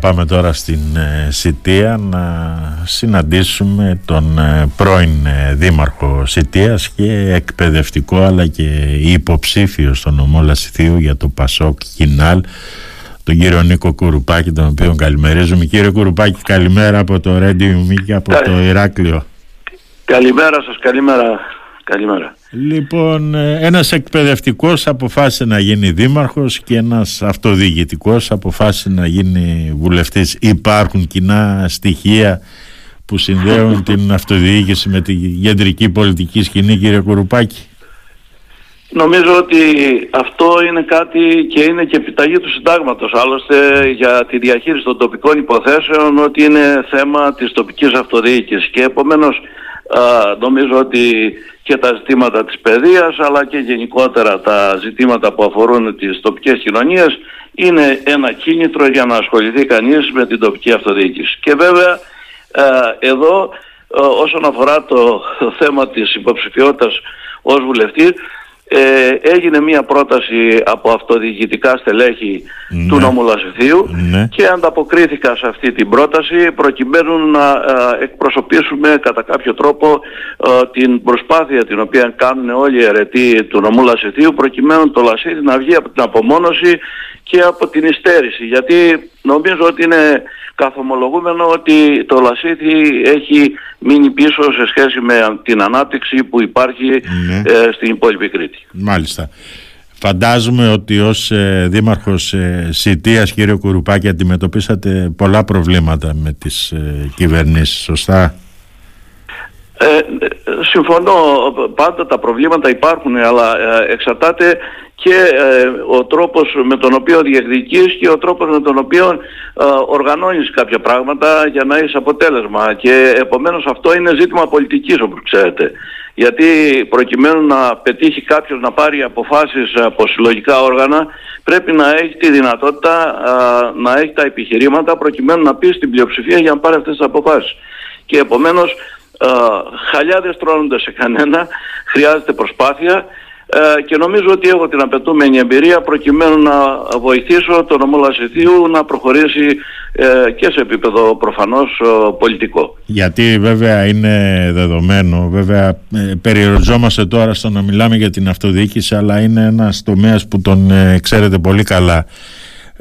Πάμε τώρα στην ε, Σιτία να συναντήσουμε τον ε, πρώην ε, Δήμαρχο Σιτίας και εκπαιδευτικό αλλά και υποψήφιο στον νομό Λασιθίου για το Πασόκ Κινάλ τον κύριο Νίκο Κουρουπάκη τον οποίο καλημερίζουμε. Κύριε Κουρουπάκη καλημέρα από το Radio Me και από το Ηράκλειο. Καλημέρα σας, καλημέρα. Καλημέρα. Λοιπόν, ε, ένας εκπαιδευτικός αποφάσισε να γίνει δήμαρχος και ένας αυτοδιοικητικός αποφάσισε να γίνει βουλευτής. Υπάρχουν κοινά στοιχεία που συνδέουν την αυτοδιοίκηση με την κεντρική πολιτική σκηνή, κύριε Κουρουπάκη. Νομίζω ότι αυτό είναι κάτι και είναι και επιταγή του συντάγματος άλλωστε για τη διαχείριση των τοπικών υποθέσεων ότι είναι θέμα της τοπικής αυτοδιοίκησης και επομένως νομίζω ότι και τα ζητήματα της παιδείας αλλά και γενικότερα τα ζητήματα που αφορούν τις τοπικές κοινωνίες είναι ένα κίνητρο για να ασχοληθεί κανείς με την τοπική αυτοδιοίκηση. Και βέβαια εδώ όσον αφορά το θέμα της υποψηφιότητας ως βουλευτή ε, έγινε μια πρόταση από αυτοδιοικητικά στελέχη ναι. του νόμου ναι. και ανταποκρίθηκα σε αυτή την πρόταση προκειμένου να ε, εκπροσωπήσουμε κατά κάποιο τρόπο ε, την προσπάθεια την οποία κάνουν όλοι οι αιρετοί του νομού Λασιθίου προκειμένου το Λασίδι να βγει από την απομόνωση και από την υστέρηση γιατί νομίζω ότι είναι καθομολογούμενο ότι το Λασίθι έχει μείνει πίσω σε σχέση με την ανάπτυξη που υπάρχει ναι. ε, στην υπόλοιπη Κρήτη. Μάλιστα. Φαντάζομαι ότι ως ε, δήμαρχος ε, Σιτίας, κύριο Κουρουπάκη, αντιμετωπίσατε πολλά προβλήματα με τις ε, κυβερνήσεις, σωστά; Ε, συμφωνώ, πάντα τα προβλήματα υπάρχουν, αλλά ε, εξαρτάται και ε, ο τρόπος με τον οποίο διεκδικείς και ο τρόπος με τον οποίο ε, οργανώνεις κάποια πράγματα για να έχεις αποτέλεσμα. Και επομένως αυτό είναι ζήτημα πολιτικής όπως ξέρετε. Γιατί προκειμένου να πετύχει κάποιος να πάρει αποφάσεις από συλλογικά όργανα πρέπει να έχει τη δυνατότητα να έχει τα επιχειρήματα προκειμένου να πει στην πλειοψηφία για να πάρει αυτές τις αποφάσεις. Και επομένως χαλιά δεν στρώνονται σε κανένα χρειάζεται προσπάθεια ε, και νομίζω ότι έχω την απαιτούμενη εμπειρία προκειμένου να βοηθήσω τον νομό να προχωρήσει ε, και σε επίπεδο προφανώς ε, πολιτικό. Γιατί βέβαια είναι δεδομένο, βέβαια ε, περιοριζόμαστε τώρα στο να μιλάμε για την αυτοδιοίκηση αλλά είναι ένας τομέας που τον ξέρετε πολύ καλά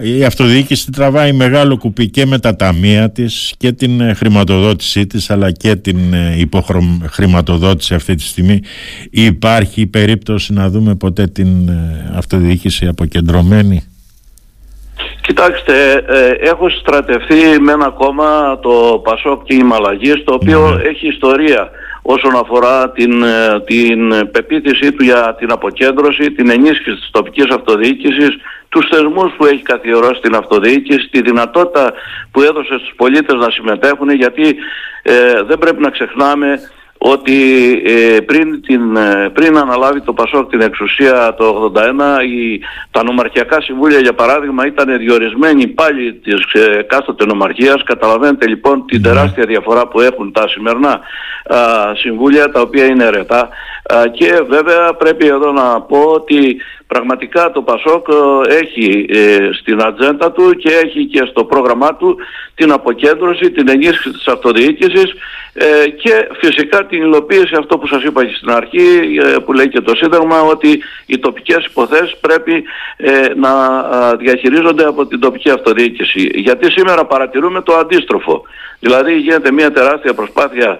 η αυτοδιοίκηση τραβάει μεγάλο κουπί και με τα ταμεία της και την ε, χρηματοδότησή της αλλά και την ε, υποχρηματοδότηση αυτή τη στιγμή. Υπάρχει περίπτωση να δούμε ποτέ την ε, αυτοδιοίκηση αποκεντρωμένη; Κοιτάξτε, έχω στρατευτεί με ένα κόμμα, το Πασόκ και η Μαλαγής, το οποίο ναι. έχει ιστορία όσον αφορά την, την πεποίθησή του για την αποκέντρωση, την ενίσχυση της τοπικής αυτοδιοίκησης, τους θεσμούς που έχει καθιερώσει την αυτοδιοίκηση, τη δυνατότητα που έδωσε στους πολίτες να συμμετέχουν γιατί ε, δεν πρέπει να ξεχνάμε ότι ε, πριν, την, ε, πριν αναλάβει το Πασόκ την εξουσία το 81 η, τα νομαρχιακά συμβούλια για παράδειγμα ήταν διορισμένοι πάλι της ε, κάστοτε νομαρχίας καταλαβαίνετε λοιπόν την ναι. τεράστια διαφορά που έχουν τα σημερινά συμβούλια τα οποία είναι ερετά και βέβαια πρέπει εδώ να πω ότι πραγματικά το Πασόκ ε, έχει ε, στην ατζέντα του και έχει και στο πρόγραμμά του την αποκέντρωση, την ενίσχυση της αυτοδιοίκησης ε, και φυσικά την υλοποίηση αυτό που σας είπα και στην αρχή που λέει και το Σύνταγμα ότι οι τοπικές υποθέσεις πρέπει να διαχειρίζονται από την τοπική αυτοδιοίκηση. Γιατί σήμερα παρατηρούμε το αντίστροφο. Δηλαδή γίνεται μια τεράστια προσπάθεια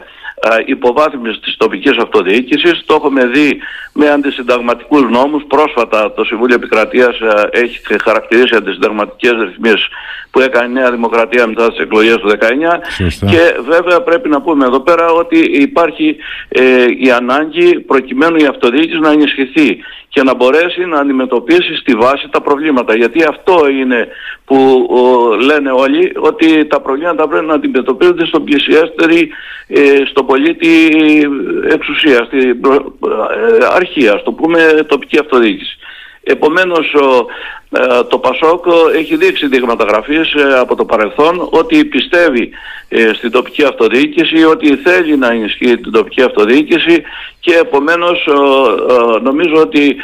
υποβάθμιση της τοπικής αυτοδιοίκησης. Το έχουμε δει με αντισυνταγματικούς νόμους. Πρόσφατα το Συμβούλιο Επικρατείας έχει χαρακτηρίσει αντισυνταγματικές ρυθμίσεις που έκανε η Νέα Δημοκρατία μετά τις εκλογές του 19 και βέβαια πρέπει να πούμε εδώ πέρα ότι υπάρχει ε, η ανάγκη προκειμένου η αυτοδιοίκηση να ενισχυθεί και να μπορέσει να αντιμετωπίσει στη βάση τα προβλήματα. Γιατί αυτό είναι που λένε όλοι ότι τα προβλήματα πρέπει να αντιμετωπίζονται στον πλησιέστερη, ε, στον πολίτη εξουσία, στην ε, αρχή, ας το πούμε τοπική αυτοδιοίκηση. Επομένως ε, το Πασόκ έχει δείξει δείγματα γραφής ε, από το παρελθόν ότι πιστεύει ε, στην τοπική αυτοδιοίκηση, ότι θέλει να ενισχύει την τοπική αυτοδιοίκηση και επομένως νομίζω ότι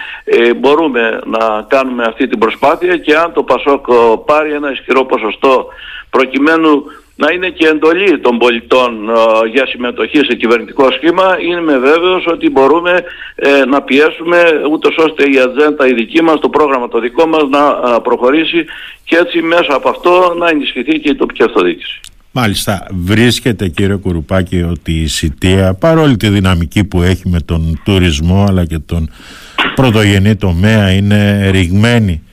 μπορούμε να κάνουμε αυτή την προσπάθεια και αν το Πασόκ πάρει ένα ισχυρό ποσοστό προκειμένου να είναι και εντολή των πολιτών ε, για συμμετοχή σε κυβερνητικό σχήμα είμαι βέβαιος ότι μπορούμε ε, να πιέσουμε ούτως ώστε η ατζέντα η δική μας, το πρόγραμμα το δικό μας να ε, προχωρήσει και έτσι μέσα από αυτό να ενισχυθεί και η τοπική αυτοδιοίκηση. Μάλιστα, βρίσκεται κύριε Κουρουπάκη ότι η Σιτία παρόλη τη δυναμική που έχει με τον τουρισμό αλλά και τον πρωτογενή τομέα είναι ρηγμένη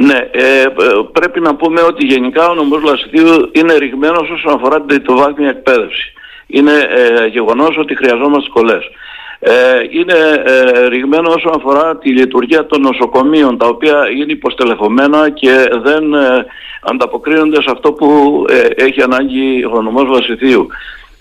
ναι, ε, πρέπει να πούμε ότι γενικά ο νομός Λασιτίου είναι ρηγμένος όσον αφορά την τριτοβάθμια εκπαίδευση. Είναι ε, γεγονός ότι χρειαζόμαστε σχολές. Ε, είναι ε, ρηγμένο όσον αφορά τη λειτουργία των νοσοκομείων τα οποία είναι υποστελεχωμένα και δεν ε, ανταποκρίνονται σε αυτό που ε, έχει ανάγκη ο νομός Λασιτίου.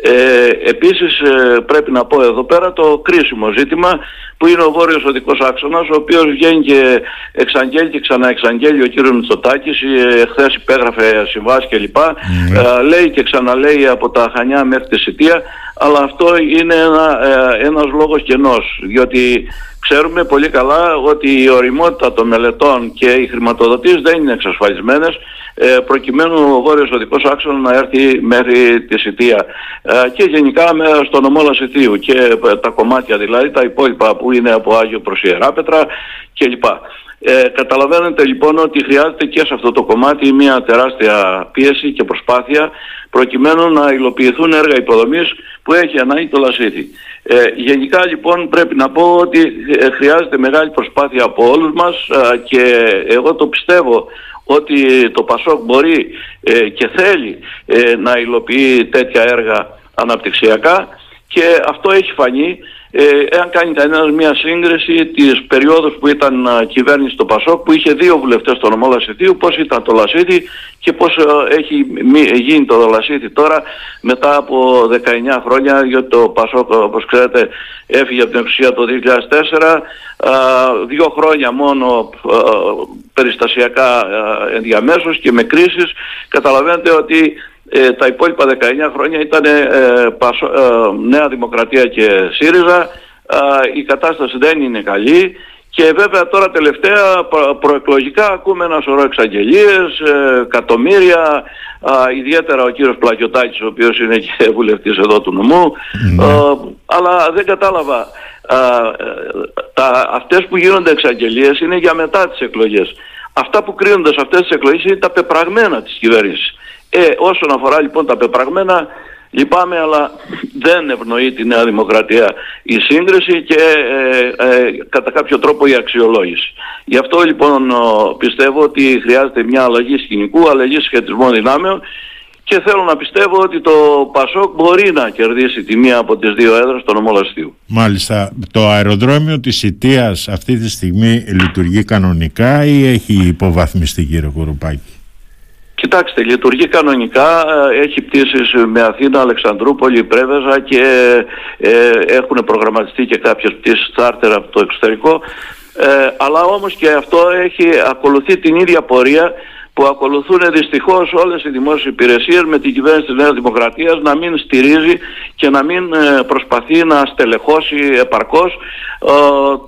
Ε, επίσης ε, πρέπει να πω εδώ πέρα το κρίσιμο ζήτημα που είναι ο βόρειος οδικός άξονας ο οποίος βγαίνει και εξαγγέλει και ξαναεξαγγέλει ο κύριος Μητσοτάκης. Ε, χθες υπέγραφε συμβάσεις κλπ. Ναι. ε, λέει και ξαναλέει από τα Χανιά μέχρι τη Σιτία αλλά αυτό είναι ένα, ε, ένας λόγος κενός διότι ξέρουμε πολύ καλά ότι η οριμότητα των μελετών και οι χρηματοδοτήσεις δεν είναι εξασφαλισμένες. ε, προκειμένου ο βόρειος οδικός άξονας να έρθει μέχρι τη Σιτία ε, και γενικά στο νομό Λασιτίου και ε, τα κομμάτια δηλαδή τα υπόλοιπα που είναι από Άγιο προς Ιεράπετρα κλπ. Ε, καταλαβαίνετε λοιπόν ότι χρειάζεται και σε αυτό το κομμάτι μια τεράστια πίεση και προσπάθεια προκειμένου να υλοποιηθούν έργα υποδομής που έχει ανάγκη το Λασίθι. Ε, γενικά λοιπόν πρέπει να πω ότι χρειάζεται μεγάλη προσπάθεια από όλους μας και εγώ το πιστεύω ότι το ΠΑΣΟΚ μπορεί ε, και θέλει ε, να υλοποιεί τέτοια έργα αναπτυξιακά και αυτό έχει φανεί ε, εάν κάνει κανένας μια σύγκριση της περίοδου που ήταν κυβέρνηση στο Πασόκ που είχε δύο βουλευτές στο νομό Λασιτίου, πώς ήταν το Λασίτη και πώς έχει γίνει το Λασίτη τώρα μετά από 19 χρόνια γιατί το Πασόκ όπως ξέρετε έφυγε από την εξουσία το 2004 δύο χρόνια μόνο περιστασιακά ενδιαμέσως και με κρίσεις. Καταλαβαίνετε ότι ε, τα υπόλοιπα 19 χρόνια ήταν ε, ε, Νέα Δημοκρατία και ΣΥΡΙΖΑ. η κατάσταση δεν είναι καλή και βέβαια τώρα τελευταία προεκλογικά ακούμε ένα σωρό εξαγγελίες, ε, εκατομμύρια, ιδιαίτερα ο κύριος Πλακιωτάκης ο οποίος είναι και βουλευτής εδώ του νομού, ναι. αλλά δεν κατάλαβα. τα, αυτές που γίνονται εξαγγελίες είναι για μετά τις εκλογές. Αυτά που κρίνονται σε αυτές τις εκλογές είναι τα πεπραγμένα της κυβέρνησης. Ε, όσον αφορά λοιπόν τα πεπραγμένα, λυπάμαι αλλά δεν ευνοεί τη Νέα Δημοκρατία η σύγκριση και ε, ε, κατά κάποιο τρόπο η αξιολόγηση. Γι' αυτό λοιπόν πιστεύω ότι χρειάζεται μια αλλαγή σκηνικού, αλλαγή σχετισμών δυνάμεων και θέλω να πιστεύω ότι το Πασόκ μπορεί να κερδίσει τη μία από τις δύο έδρες των ομολαστίου. Μάλιστα. Το αεροδρόμιο της Ιτίας αυτή τη στιγμή λειτουργεί κανονικά ή έχει υποβαθμιστεί κύριε Κουρουπάκη; Κοιτάξτε, λειτουργεί κανονικά, ε, έχει πτήσεις με Αθήνα, Αλεξανδρούπολη, Πρέβεζα και ε, έχουν προγραμματιστεί και κάποιες πτήσεις τσάρτερ από το εξωτερικό. Ε, αλλά όμως και αυτό έχει ακολουθεί την ίδια πορεία που ακολουθούν δυστυχώς όλες οι δημόσιες υπηρεσίες με την κυβέρνηση της Νέας Δημοκρατίας να μην στηρίζει και να μην ε, προσπαθεί να στελεχώσει επαρκώς ε,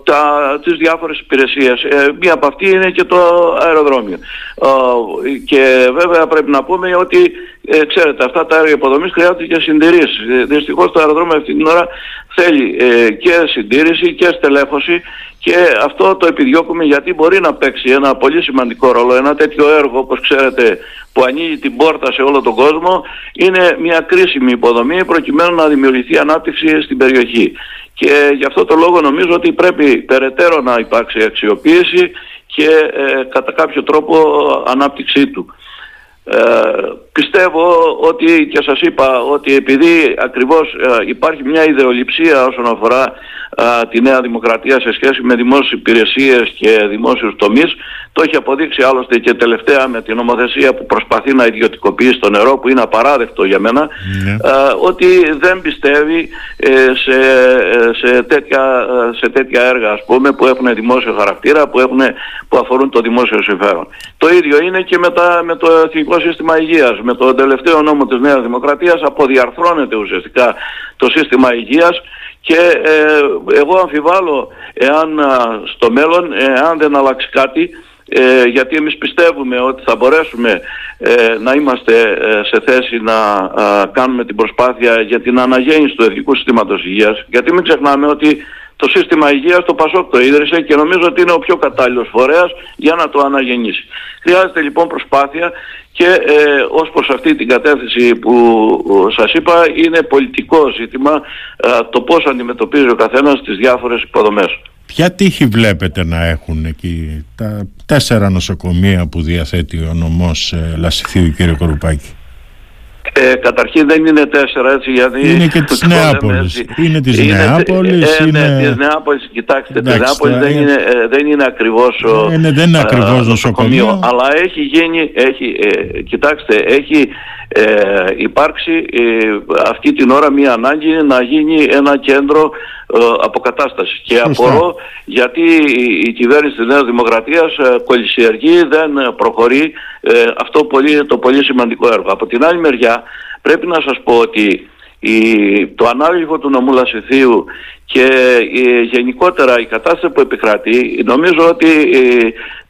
τα, τις διάφορες υπηρεσίες. Ε, μία από αυτή είναι και το αεροδρόμιο. Ε, και βέβαια πρέπει να πούμε ότι ε, ξέρετε αυτά τα έργα υποδομής χρειάζονται και συντηρήσεις. Δυστυχώς το αεροδρόμιο αυτή την ώρα θέλει και συντήρηση και στελέχωση και αυτό το επιδιώκουμε γιατί μπορεί να παίξει ένα πολύ σημαντικό ρόλο. Ένα τέτοιο έργο όπως ξέρετε που ανοίγει την πόρτα σε όλο τον κόσμο είναι μια κρίσιμη υποδομή προκειμένου να δημιουργηθεί ανάπτυξη στην περιοχή. Και γι' αυτό το λόγο νομίζω ότι πρέπει περαιτέρω να υπάρξει αξιοποίηση και ε, κατά κάποιο τρόπο ανάπτυξή του. Ε, πιστεύω ότι και σας είπα ότι επειδή ακριβώς ε, υπάρχει μια ιδεολειψία όσον αφορά τη Νέα Δημοκρατία σε σχέση με δημόσιες υπηρεσίες και δημόσιους τομείς. Το έχει αποδείξει άλλωστε και τελευταία με την νομοθεσία που προσπαθεί να ιδιωτικοποιήσει το νερό που είναι απαράδεκτο για μένα ναι. ότι δεν πιστεύει ε, σε, σε, τέτοια, σε τέτοια έργα ας πούμε που έχουν δημόσιο χαρακτήρα που, έχουν, που αφορούν το δημόσιο συμφέρον. Το ίδιο είναι και με, τα, με το Εθνικό Σύστημα Υγείας. Με το τελευταίο νόμο της Νέας Δημοκρατίας αποδιαρθρώνεται ουσιαστικά το σύστημα υγείας και ε, εγώ αμφιβάλλω εάν στο μέλλον, εάν δεν αλλάξει κάτι, ε, γιατί εμείς πιστεύουμε ότι θα μπορέσουμε ε, να είμαστε σε θέση να κάνουμε την προσπάθεια για την αναγέννηση του Εθνικού Συστήματος Υγείας, γιατί μην ξεχνάμε ότι το σύστημα υγείας το ΠΑΣΟΚ το ίδρυσε και νομίζω ότι είναι ο πιο κατάλληλος φορέας για να το αναγεννήσει. Χρειάζεται λοιπόν προσπάθεια και ε, ως προς αυτή την κατεύθυνση που σας είπα είναι πολιτικό ζήτημα ε, το πώς αντιμετωπίζει ο καθένας τις διάφορες υποδομές. Ποια τύχη βλέπετε να έχουν εκεί τα τέσσερα νοσοκομεία που διαθέτει ο νομός ε, Λασιθίου κ. Κορουπάκη; Ε, καταρχήν δεν είναι τέσσερα έτσι γιατί... Είναι και της Νεάπολης. Είναι της Νεάπολης. Ε, είναι... Ναι, της Νεάπολης. Κοιτάξτε, της Νεάπολης δεν είναι, ε, δεν είναι ακριβώς ο, είναι, δεν είναι ακριβώς νοσοκομείο. Αλλά έχει γίνει, έχει, ε, κοιτάξτε, έχει ε, υπάρξει ε, αυτή την ώρα μια ανάγκη να γίνει ένα κέντρο ε, αποκατάστασης. Και απορώ γιατί η κυβέρνηση της Νέας Δημοκρατίας ε, κολλησιεργεί, δεν προχωρεί ε, αυτό πολύ, το πολύ σημαντικό έργο. Από την άλλη μεριά πρέπει να σας πω ότι η, το ανάγλυφο του νομού Λασιθίου και η, γενικότερα η κατάσταση που επικρατεί νομίζω ότι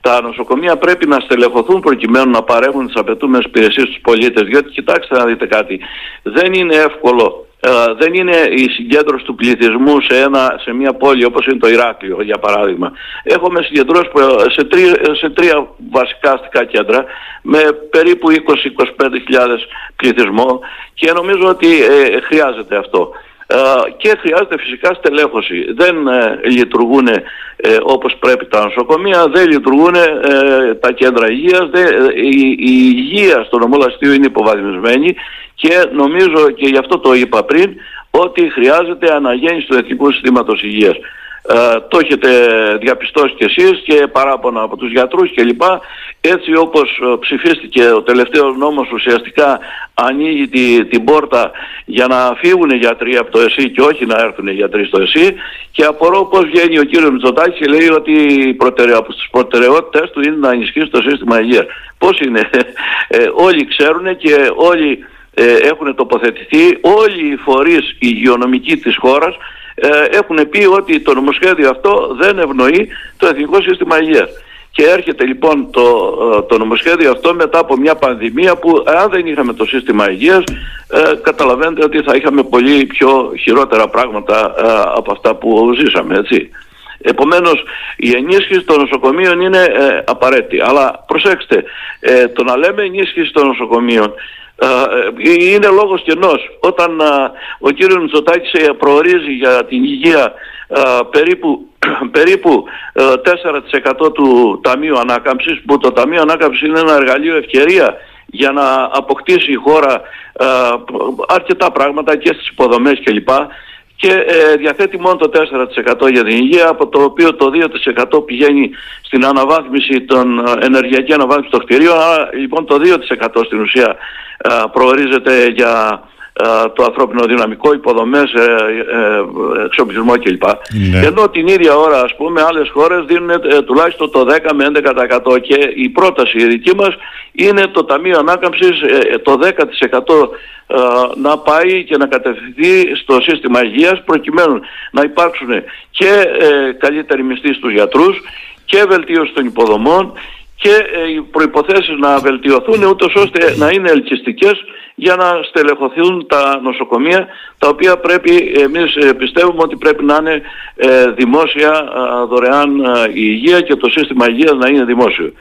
τα νοσοκομεία πρέπει να στελεχωθούν προκειμένου να παρέχουν τις απαιτούμενες υπηρεσίες στους πολίτες διότι κοιτάξτε να δείτε κάτι δεν είναι εύκολο ε, δεν είναι η συγκέντρωση του πληθυσμού σε, ένα, σε μια πόλη όπως είναι το Ηράκλειο για παράδειγμα. Έχουμε συγκεντρώσεις σε, τρία, σε τρία βασικά αστικά κέντρα με περίπου 20-25 χιλιάδες πληθυσμό και νομίζω ότι ε, χρειάζεται αυτό. Ε, και χρειάζεται φυσικά στελέχωση. Δεν ε, λειτουργούν ε, όπως πρέπει τα νοσοκομεία, δεν λειτουργούν τα κέντρα υγείας, η, η υγεία στο νομό είναι υποβαθμισμένη και νομίζω και γι' αυτό το είπα πριν ότι χρειάζεται αναγέννηση του Εθνικού Συστήματος Υγείας. Ε, το έχετε διαπιστώσει κι εσείς και παράπονα από τους γιατρούς κλπ. Έτσι όπως ε, ψηφίστηκε ο τελευταίος νόμος ουσιαστικά ανοίγει τη, την πόρτα για να φύγουν οι γιατροί από το ΕΣΥ και όχι να έρθουν οι γιατροί στο ΕΣΥ και απορώ πώς βγαίνει ο κύριος Μητσοτάκης και λέει ότι από τις προτεραιότητες του είναι να ενισχύσει το σύστημα υγείας. Πώς είναι. Ε, όλοι ξέρουν και όλοι ε, έχουν τοποθετηθεί, όλοι οι φορείς υγειονομικοί της χώρας ε, έχουν πει ότι το νομοσχέδιο αυτό δεν ευνοεί το Εθνικό Σύστημα Υγείας. Και έρχεται λοιπόν το, ε, το νομοσχέδιο αυτό μετά από μια πανδημία που αν δεν είχαμε το σύστημα υγείας ε, καταλαβαίνετε ότι θα είχαμε πολύ πιο χειρότερα πράγματα ε, από αυτά που ζήσαμε έτσι. Επομένως η ενίσχυση των νοσοκομείων είναι ε, απαραίτητη. Αλλά προσέξτε, το να λέμε ενίσχυση των νοσοκομείων ε, είναι λόγος κενός. Όταν ο κύριος Μητσοτάκης ε, προορίζει για την υγεία περίπου, περίπου 4% ε, του Ταμείου Ανάκαμψης που το Ταμείο Ανάκαμψης είναι ένα εργαλείο ευκαιρία για να αποκτήσει η χώρα αρκετά πράγματα και στις υποδομές κλπ και ε, διαθέτει μόνο το 4% για την υγεία, από το οποίο το 2% πηγαίνει στην αναβάθμιση των ενεργειακή αναβάθμιση των κτηρίων, άρα λοιπόν το 2% στην ουσία ε, προορίζεται για ε, το ανθρώπινο δυναμικό, υποδομές, ε, ε, εξοπλισμό κλπ. Ναι. Ενώ την ίδια ώρα ας πούμε άλλες χώρες δίνουν τουλάχιστον το 10 με 11% και η πρόταση η δική μας είναι το Ταμείο Ανάκαμψης το 10% να πάει και να κατευθυνθεί στο σύστημα υγείας προκειμένου να υπάρξουν και καλύτεροι μισθοί στους γιατρούς και βελτίωση των υποδομών και οι προϋποθέσεις να βελτιωθούν ούτως ώστε να είναι ελκυστικές για να στελεχωθούν τα νοσοκομεία τα οποία πρέπει, εμείς ε, πιστεύουμε ότι πρέπει να είναι ε, δημόσια δωρεάν η υγεία και το σύστημα υγείας να είναι δημόσιο.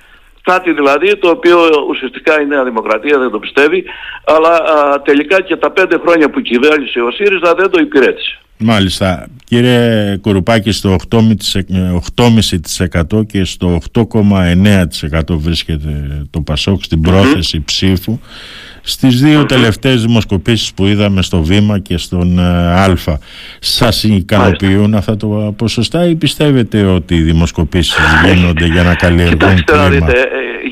Κάτι δηλαδή το οποίο ουσιαστικά η Νέα Δημοκρατία δεν το πιστεύει αλλά τελικά και τα πέντε χρόνια που κυβέρνησε ο ΣΥΡΙΖΑ δεν το υπηρέτησε. Μάλιστα. Κύριε Κουρουπάκη, στο 8,5% και στο 8,9% βρίσκεται το ΠΑΣΟΚ στην προθεση ψήφου Στις δύο τελευταίες δημοσκοπήσεις που είδαμε στο Βήμα και στον ε, Α σας ικανοποιούν αυτά τα ποσοστά ή πιστεύετε ότι οι δημοσκοπήσεις γίνονται για να καλλιεργούν κλίμα; Ε,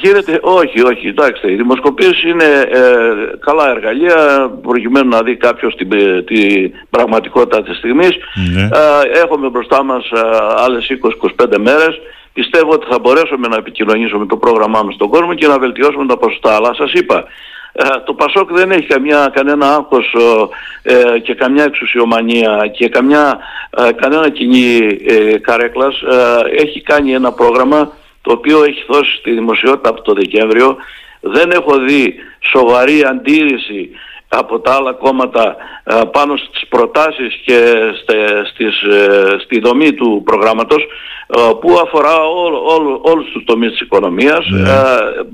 γίνεται, όχι, όχι, εντάξει, οι δημοσκοπήσεις είναι ε, καλά εργαλεία προκειμένου να δει κάποιος την, την πραγματικότητα της στιγμής. Ναι. έχουμε μπροστά μας άλλες 20-25 μέρες πιστεύω ότι θα μπορέσουμε να επικοινωνήσουμε το πρόγραμμά μας στον κόσμο και να βελτιώσουμε τα ποσοστά. Αλλά σας είπα, ε, το Πασόκ δεν έχει καμιά, κανένα άγχος ε, και καμιά εξουσιομανία και καμιά, ε, κανένα κοινή ε, καρέκλας. έχει κάνει ένα πρόγραμμα το οποίο έχει δώσει στη δημοσιότητα από το Δεκέμβριο. Δεν έχω δει σοβαρή αντίρρηση από τα άλλα κόμματα πάνω στις προτάσεις και στις, στη δομή του προγράμματος ε, που αφορά όλ, όλ, όλους τους τομείς της οικονομίας. Ναι. Ε,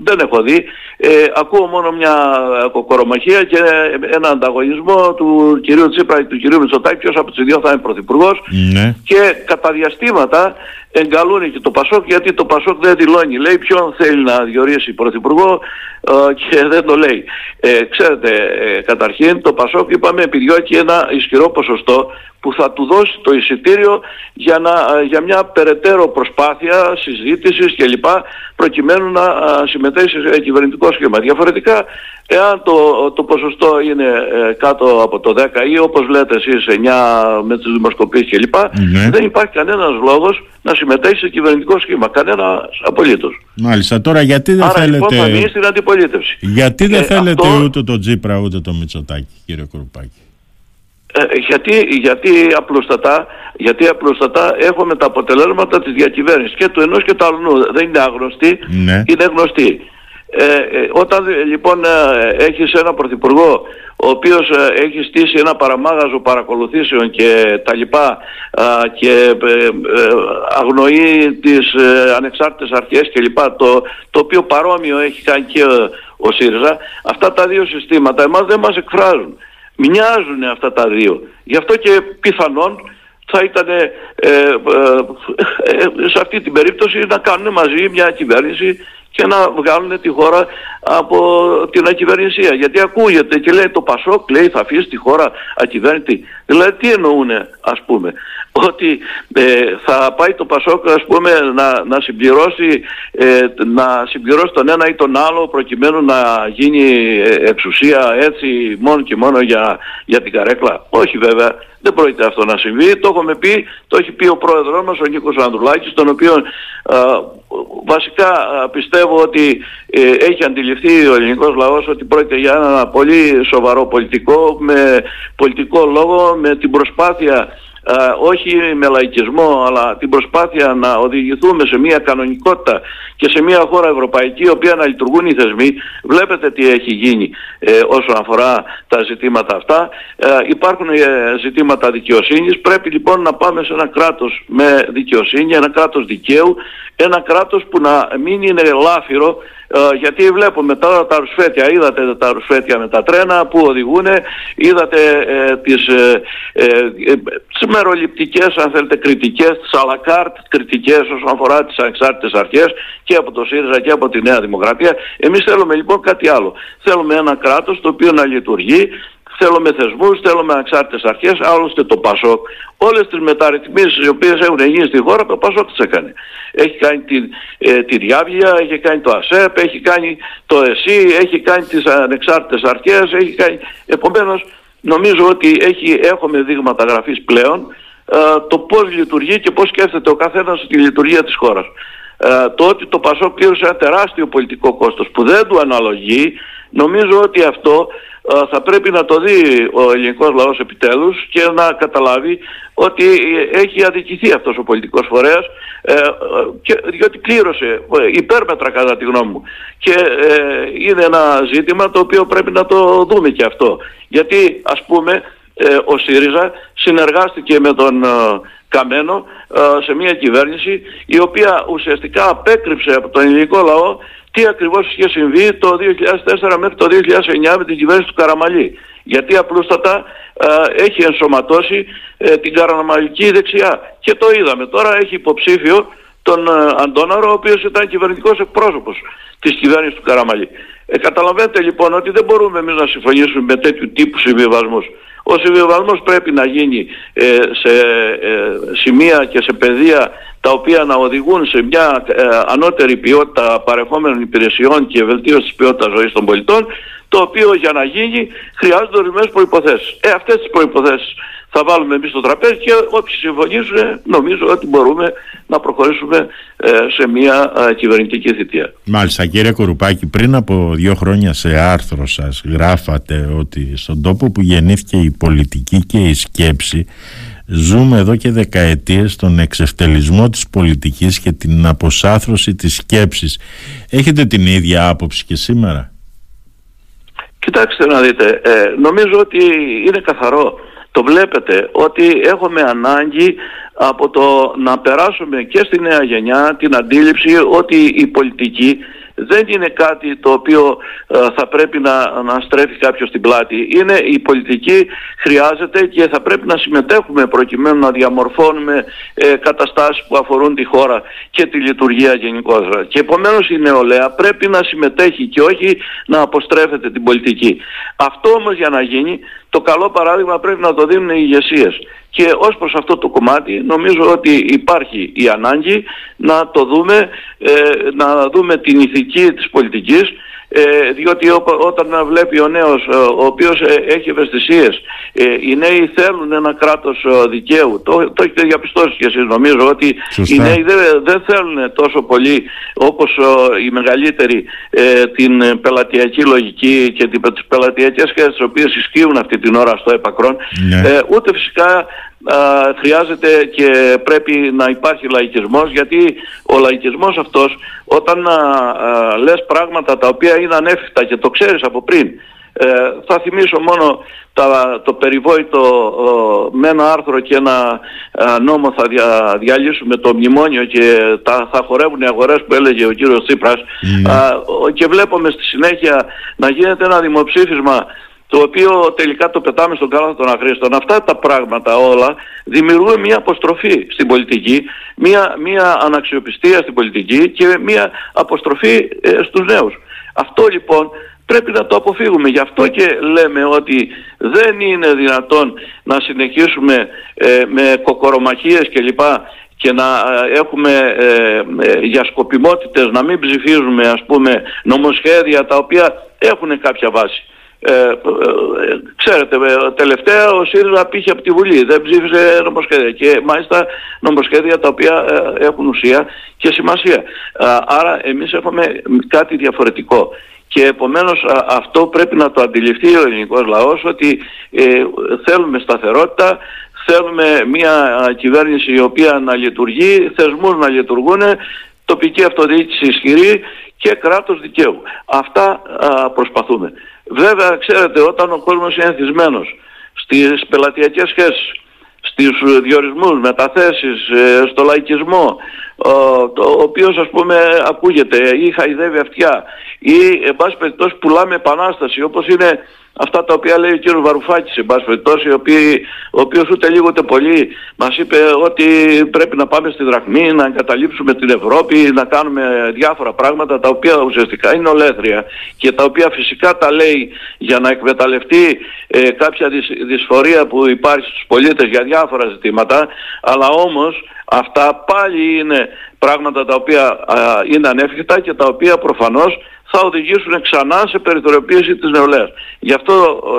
δεν έχω δει. Ε, ακούω μόνο μια κοκορομαχία και ένα ανταγωνισμό του κυρίου Τσίπρα και του κυρίου Μητσοτάκη ποιος από τους δύο θα είναι πρωθυπουργός ναι. και κατά διαστήματα εγκαλούν και το Πασόκ γιατί το Πασόκ δεν δηλώνει. Λέει ποιον θέλει να διορίσει πρωθυπουργό και δεν το λέει. Ε, ξέρετε, καταρχήν το Πασόκ είπαμε επιδιώκει ένα ισχυρό ποσοστό που θα του δώσει το εισιτήριο για, να, για μια περαιτέρω προσπάθεια συζήτησης κλπ. προκειμένου να συμμετέχει σε κυβερνητικό σχήμα. Διαφορετικά, εάν το, το ποσοστό είναι ε, κάτω από το 10 ή όπως λέτε εσείς 9 με τις δημοσκοπήσεις κλπ. Ναι. δεν υπάρχει κανένας λόγος να συμμετέχει σε κυβερνητικό σχήμα. Κανένας απολύτως. Μάλιστα. Τώρα γιατί δεν Άρα, λοιπόν, θέλετε... Λοιπόν, θα στην αντιπολίτευση. Γιατί δεν ε, θέλετε αυτό... ούτε τον Τζίπρα ούτε τον Μητσοτάκη κύριε Κουρουπάκη; Ε, γιατί, γιατί, απλούστατα, γιατί απλούστατα έχουμε τα αποτελέσματα της διακυβέρνησης και του ενός και του άλλου. Δεν είναι άγνωστοι, ναι. είναι γνωστοί. Ε, ε, όταν λοιπόν ε, έχεις ένα πρωθυπουργό ο οποίος έχει στήσει ένα παραμάγαζο παρακολουθήσεων και τα λοιπά και αγνοεί τις ανεξάρτητες αρχές και λοιπά το, το οποίο παρόμοιο έχει κάνει και ο ΣΥΡΙΖΑ αυτά τα δύο συστήματα εμάς δεν μας εκφράζουν Μοιάζουν αυτά τα δύο. Γι' αυτό και πιθανόν θα ήταν ε, ε, ε, σε αυτή την περίπτωση να κάνουν μαζί μια κυβέρνηση και να βγάλουν τη χώρα από την ακυβερνησία. Γιατί ακούγεται και λέει το Πασόκ λέει θα αφήσει τη χώρα ακυβέρνητη. Δηλαδή τι εννοούν ας πούμε. Ότι ε, θα πάει το Πασόκ ας πούμε να, να, συμπληρώσει, ε, να συμπληρώσει τον ένα ή τον άλλο προκειμένου να γίνει ε, εξουσία έτσι μόνο και μόνο για, για την καρέκλα. Όχι βέβαια. Δεν πρόκειται αυτό να συμβεί. Το έχουμε πει, το έχει πει ο πρόεδρος μας, ο Νίκος Ανδρουλάκης, τον οποίο βασικά πιστεύω ότι ε, έχει αντιληφθεί ο ελληνικός λαός ότι πρόκειται για ένα πολύ σοβαρό πολιτικό, με πολιτικό λόγο, με την προσπάθεια όχι με λαϊκισμό αλλά την προσπάθεια να οδηγηθούμε σε μια κανονικότητα και σε μια χώρα ευρωπαϊκή η οποία να λειτουργούν οι θεσμοί. Βλέπετε τι έχει γίνει ε, όσον αφορά τα ζητήματα αυτά. Ε, υπάρχουν ε, ζητήματα δικαιοσύνης. Πρέπει λοιπόν να πάμε σε ένα κράτος με δικαιοσύνη ένα κράτος δικαίου ένα κράτος που να μην είναι λάφυρο ε, γιατί βλέπουμε τώρα τα ρουσφέτια, είδατε τα ρουσφέτια με τα τρένα που οδηγούν, είδατε ε, τις, ε, ε, τις μεροληπτικές αν θέλετε κριτικές, τις αλακάρτ κριτικές όσον αφορά τις ανεξάρτητες αρχές και από το ΣΥΡΙΖΑ και από τη Νέα Δημοκρατία. Εμείς θέλουμε λοιπόν κάτι άλλο. Θέλουμε ένα κράτος το οποίο να λειτουργεί θέλουμε θεσμούς, θέλουμε ανεξάρτητες αρχές, άλλωστε το ΠΑΣΟΚ. Όλες τις μεταρρυθμίσεις οι οποίες έχουν γίνει στη χώρα, το ΠΑΣΟΚ τις έκανε. Έχει κάνει τη, ε, τη Διάβια, έχει κάνει το ΑΣΕΠ, έχει κάνει το ΕΣΥ, έχει κάνει τις ανεξάρτητες αρχές, έχει κάνει... Επομένως, νομίζω ότι έχει, έχουμε δείγματα γραφής πλέον ε, το πώς λειτουργεί και πώς σκέφτεται ο καθένας τη λειτουργία της χώρας. Ε, το ότι το ΠΑΣΟΚ πλήρωσε ένα τεράστιο πολιτικό κόστος που δεν του αναλογεί, νομίζω ότι αυτό ε, θα πρέπει να το δει ο ελληνικός λαός επιτέλους και να καταλάβει ότι έχει αδικηθεί αυτός ο πολιτικός φορέας ε, και, διότι κλήρωσε υπέρμετρα κατά τη γνώμη μου. Και είναι ένα ζήτημα το οποίο πρέπει να το δούμε και αυτό. Γιατί ας πούμε ο ΣΥΡΙΖΑ συνεργάστηκε με τον Καμένο σε μια κυβέρνηση η οποία ουσιαστικά απέκρυψε από τον ελληνικό λαό τι ακριβώς είχε συμβεί το 2004 μέχρι το 2009 με την κυβέρνηση του Καραμαλή. Γιατί απλούστατα έχει ενσωματώσει ε, την καραμαλική δεξιά. Και το είδαμε. Τώρα έχει υποψήφιο τον Αντώναρο, ο οποίος ήταν κυβερνητικός εκπρόσωπος της κυβέρνησης του Καραμαλή. Ε, καταλαβαίνετε λοιπόν ότι δεν μπορούμε εμείς να συμφωνήσουμε με τέτοιου τύπου συμβιβασμούς. Ο συμβιβασμός πρέπει να γίνει ε, σε ε, σημεία και σε πεδία τα οποία να οδηγούν σε μια ε, ανώτερη ποιότητα παρεχόμενων υπηρεσιών και βελτίωση της ποιότητας ζωής των πολιτών, το οποίο για να γίνει χρειάζονται ορισμένες προϋποθέσεις. Ε, αυτές τις προϋποθέσεις θα βάλουμε εμείς στο τραπέζι και όποιοι συμφωνήσουν νομίζω ότι μπορούμε να προχωρήσουμε ε, σε μια ε, κυβερνητική θητεία. Μάλιστα κύριε Κορουπάκη πριν από δύο χρόνια σε άρθρο σας γράφατε ότι στον τόπο που γεννήθηκε η πολιτική και η σκέψη ζούμε εδώ και δεκαετίες τον εξευτελισμό της πολιτικής και την αποσάθρωση της σκέψης. Έχετε την ίδια άποψη και σήμερα; Κοιτάξτε να δείτε, ε, νομίζω ότι είναι καθαρό το βλέπετε ότι έχουμε ανάγκη από το να περάσουμε και στη νέα γενιά την αντίληψη ότι η πολιτική δεν είναι κάτι το οποίο ε, θα πρέπει να, να στρέφει κάποιος στην πλάτη. Είναι η πολιτική χρειάζεται και θα πρέπει να συμμετέχουμε προκειμένου να διαμορφώνουμε ε, καταστάσεις που αφορούν τη χώρα και τη λειτουργία γενικότερα. Και επομένως η νεολαία πρέπει να συμμετέχει και όχι να αποστρέφεται την πολιτική. Αυτό όμως για να γίνει το καλό παράδειγμα πρέπει να το δίνουν οι ηγεσίες. Και ως προς αυτό το κομμάτι νομίζω ότι υπάρχει η ανάγκη να το δούμε, ε, να δούμε την ηθική της πολιτικής ε, διότι όταν βλέπει ο νέος ε, ο οποίος ε, έχει ευαισθησίες οι νέοι θέλουν ένα κράτος δικαίου. Το, το έχετε διαπιστώσει και εσείς νομίζω ότι οι νέοι δεν, θέλουν τόσο πολύ όπως οι μεγαλύτεροι την πελατειακή λογική και τις πελατειακές σχέσεις τις οποίες ισχύουν αυτή την ώρα στο επακρόν ναι. ούτε φυσικά χρειάζεται και πρέπει να υπάρχει λαϊκισμός γιατί ο λαϊκισμός αυτός όταν α, λες πράγματα τα οποία είναι ανέφικτα και το ξέρεις από πριν ε, θα θυμίσω μόνο τα, το περιβόητο με ένα άρθρο και ένα νόμο θα δια, διαλύσουμε το μνημόνιο και τα, θα χορεύουν οι αγορές που έλεγε ο κύριος Τσίπρας ναι. και βλέπουμε στη συνέχεια να γίνεται ένα δημοψήφισμα το οποίο τελικά το πετάμε στον κάλαθο των αχρήστων. Αυτά τα πράγματα όλα δημιουργούν μια αποστροφή στην πολιτική, μια, μια αναξιοπιστία στην πολιτική και μια αποστροφή ε, στους νέους. Αυτό λοιπόν πρέπει να το αποφύγουμε. Γι' αυτό και λέμε ότι δεν είναι δυνατόν να συνεχίσουμε ε, με κοκορομαχίες κλπ και να ε, έχουμε ε, για σκοπιμότητες να μην ψηφίζουμε ας πούμε νομοσχέδια τα οποία έχουν κάποια βάση. Ε, ε, ξέρετε, ε, τελευταία ο ΣΥΡΙΖΑ πήγε από τη Βουλή, δεν ψήφισε νομοσχέδια και μάλιστα νομοσχέδια τα οποία ε, έχουν ουσία και σημασία. άρα εμείς έχουμε κάτι διαφορετικό. Και επομένως αυτό πρέπει να το αντιληφθεί ο ελληνικός λαός ότι θέλουμε σταθερότητα, θέλουμε μια κυβέρνηση η οποία να λειτουργεί, θεσμούς να λειτουργούν, τοπική αυτοδιοίκηση ισχυρή και κράτος δικαίου. Αυτά προσπαθούμε. Βέβαια, ξέρετε, όταν ο κόσμος είναι ενθισμένος στις πελατειακές σχέσεις, στους διορισμούς, μεταθέσεις, ε, στο λαϊκισμό, ο οποίος ας πούμε ακούγεται ή χαϊδεύει αυτιά ή εν πάση περιπτώσει πουλάμε επανάσταση όπως είναι αυτά τα οποία λέει ο κύριος Βαρουφάκης εν πάση περιπτώσει ο, ο οποίος ούτε λίγο ούτε πολύ μας είπε ότι πρέπει να πάμε στη δραχμή, να εγκαταλείψουμε την Ευρώπη, να κάνουμε διάφορα πράγματα τα οποία ουσιαστικά είναι ολέθρια και τα οποία φυσικά τα λέει για να εκμεταλλευτεί ε, κάποια δυσφορία που υπάρχει στους πολίτες για διάφορα ζητήματα αλλά όμως αυτά πάλι είναι πράγματα τα οποία είναι ανέφικτα και τα οποία προφανώς θα οδηγήσουν ξανά σε περιθωριοποίηση της νεολαίας. Γι' αυτό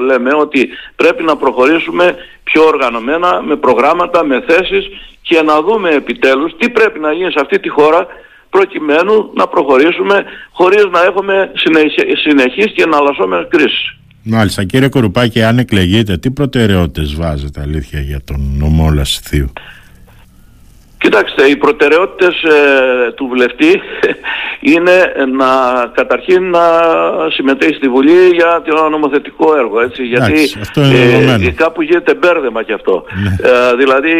λέμε ότι πρέπει να προχωρήσουμε πιο οργανωμένα με προγράμματα, με θέσεις και να δούμε επιτέλους τι πρέπει να γίνει σε αυτή τη χώρα προκειμένου να προχωρήσουμε χωρίς να έχουμε συνεχείς και εναλλασσόμενες κρίσεις. Μάλιστα. Κύριε Κορουπάκη, αν εκλεγείτε, τι προτεραιότητες βάζετε αλήθεια για τον νομό Λασιθίου. Κοιτάξτε, οι προτεραιότητες ε, του βουλευτή είναι να καταρχήν να συμμετέχει στη Βουλή για το νομοθετικό έργο, έτσι, γιατί ε, κάπου γίνεται μπέρδεμα κι αυτό. Ναι. Ε, δηλαδή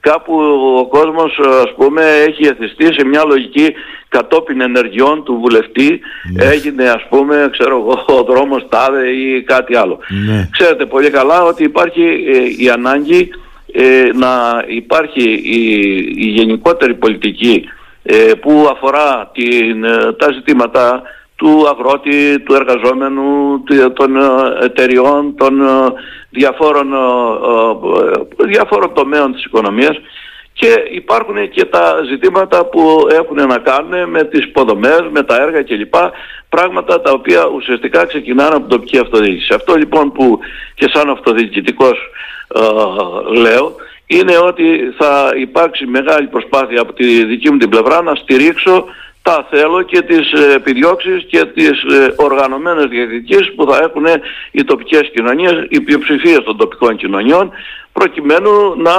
κάπου ο κόσμος ας πούμε έχει εθιστεί σε μια λογική κατόπιν ενεργειών του βουλευτή ναι. έγινε ας πούμε ξέρω εγώ ο δρόμος τάδε ή κάτι άλλο. Ναι. Ξέρετε πολύ καλά ότι υπάρχει η ανάγκη ε, να υπάρχει η, η γενικότερη πολιτική που αφορά την, τα ζητήματα του αγρότη, του εργαζόμενου, των εταιριών, των διαφόρων, διαφόρων τομέων της οικονομίας και υπάρχουν και τα ζητήματα που έχουν να κάνουν με τις υποδομές, με τα έργα κλπ. Πράγματα τα οποία ουσιαστικά ξεκινάνε από την τοπική αυτοδιοίκηση. Αυτό λοιπόν που και σαν αυτοδιοικητικός ε, λέω είναι ότι θα υπάρξει μεγάλη προσπάθεια από τη δική μου την πλευρά να στηρίξω τα θέλω και τις ε, επιδιώξεις και τις ε, οργανωμένες διαιτητικές που θα έχουν οι τοπικές κοινωνίες, οι πλειοψηφίες των τοπικών κοινωνιών προκειμένου να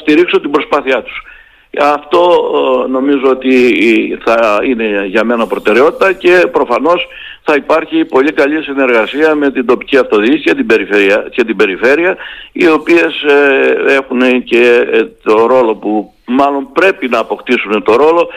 στηρίξω την προσπάθειά τους. Αυτό νομίζω ότι θα είναι για μένα προτεραιότητα και προφανώς θα υπάρχει πολύ καλή συνεργασία με την τοπική αυτοδιοίκηση και την περιφέρεια, και την περιφέρεια οι οποίες ε, έχουν και το ρόλο που μάλλον πρέπει να αποκτήσουν το ρόλο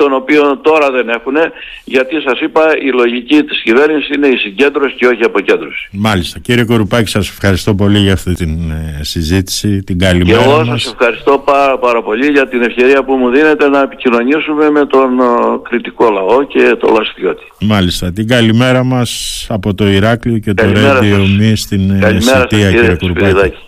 τον οποίο τώρα δεν έχουν, γιατί σας είπα η λογική της κυβέρνησης είναι η συγκέντρωση και όχι η αποκέντρωση. Μάλιστα. Κύριε Κορουπάκη, σας ευχαριστώ πολύ για αυτή την ε, συζήτηση, την καλημέρα Και εγώ σας ευχαριστώ πάρα, πάρα πολύ για την ευκαιρία που μου δίνετε να επικοινωνήσουμε με τον uh, κριτικό λαό και τον λαστιώτη. Μάλιστα. Την καλημέρα μας από το Ηράκλειο και καλημέρα το Ρέντιο Μη στην Σιτία, κύριε Κορουπάκη.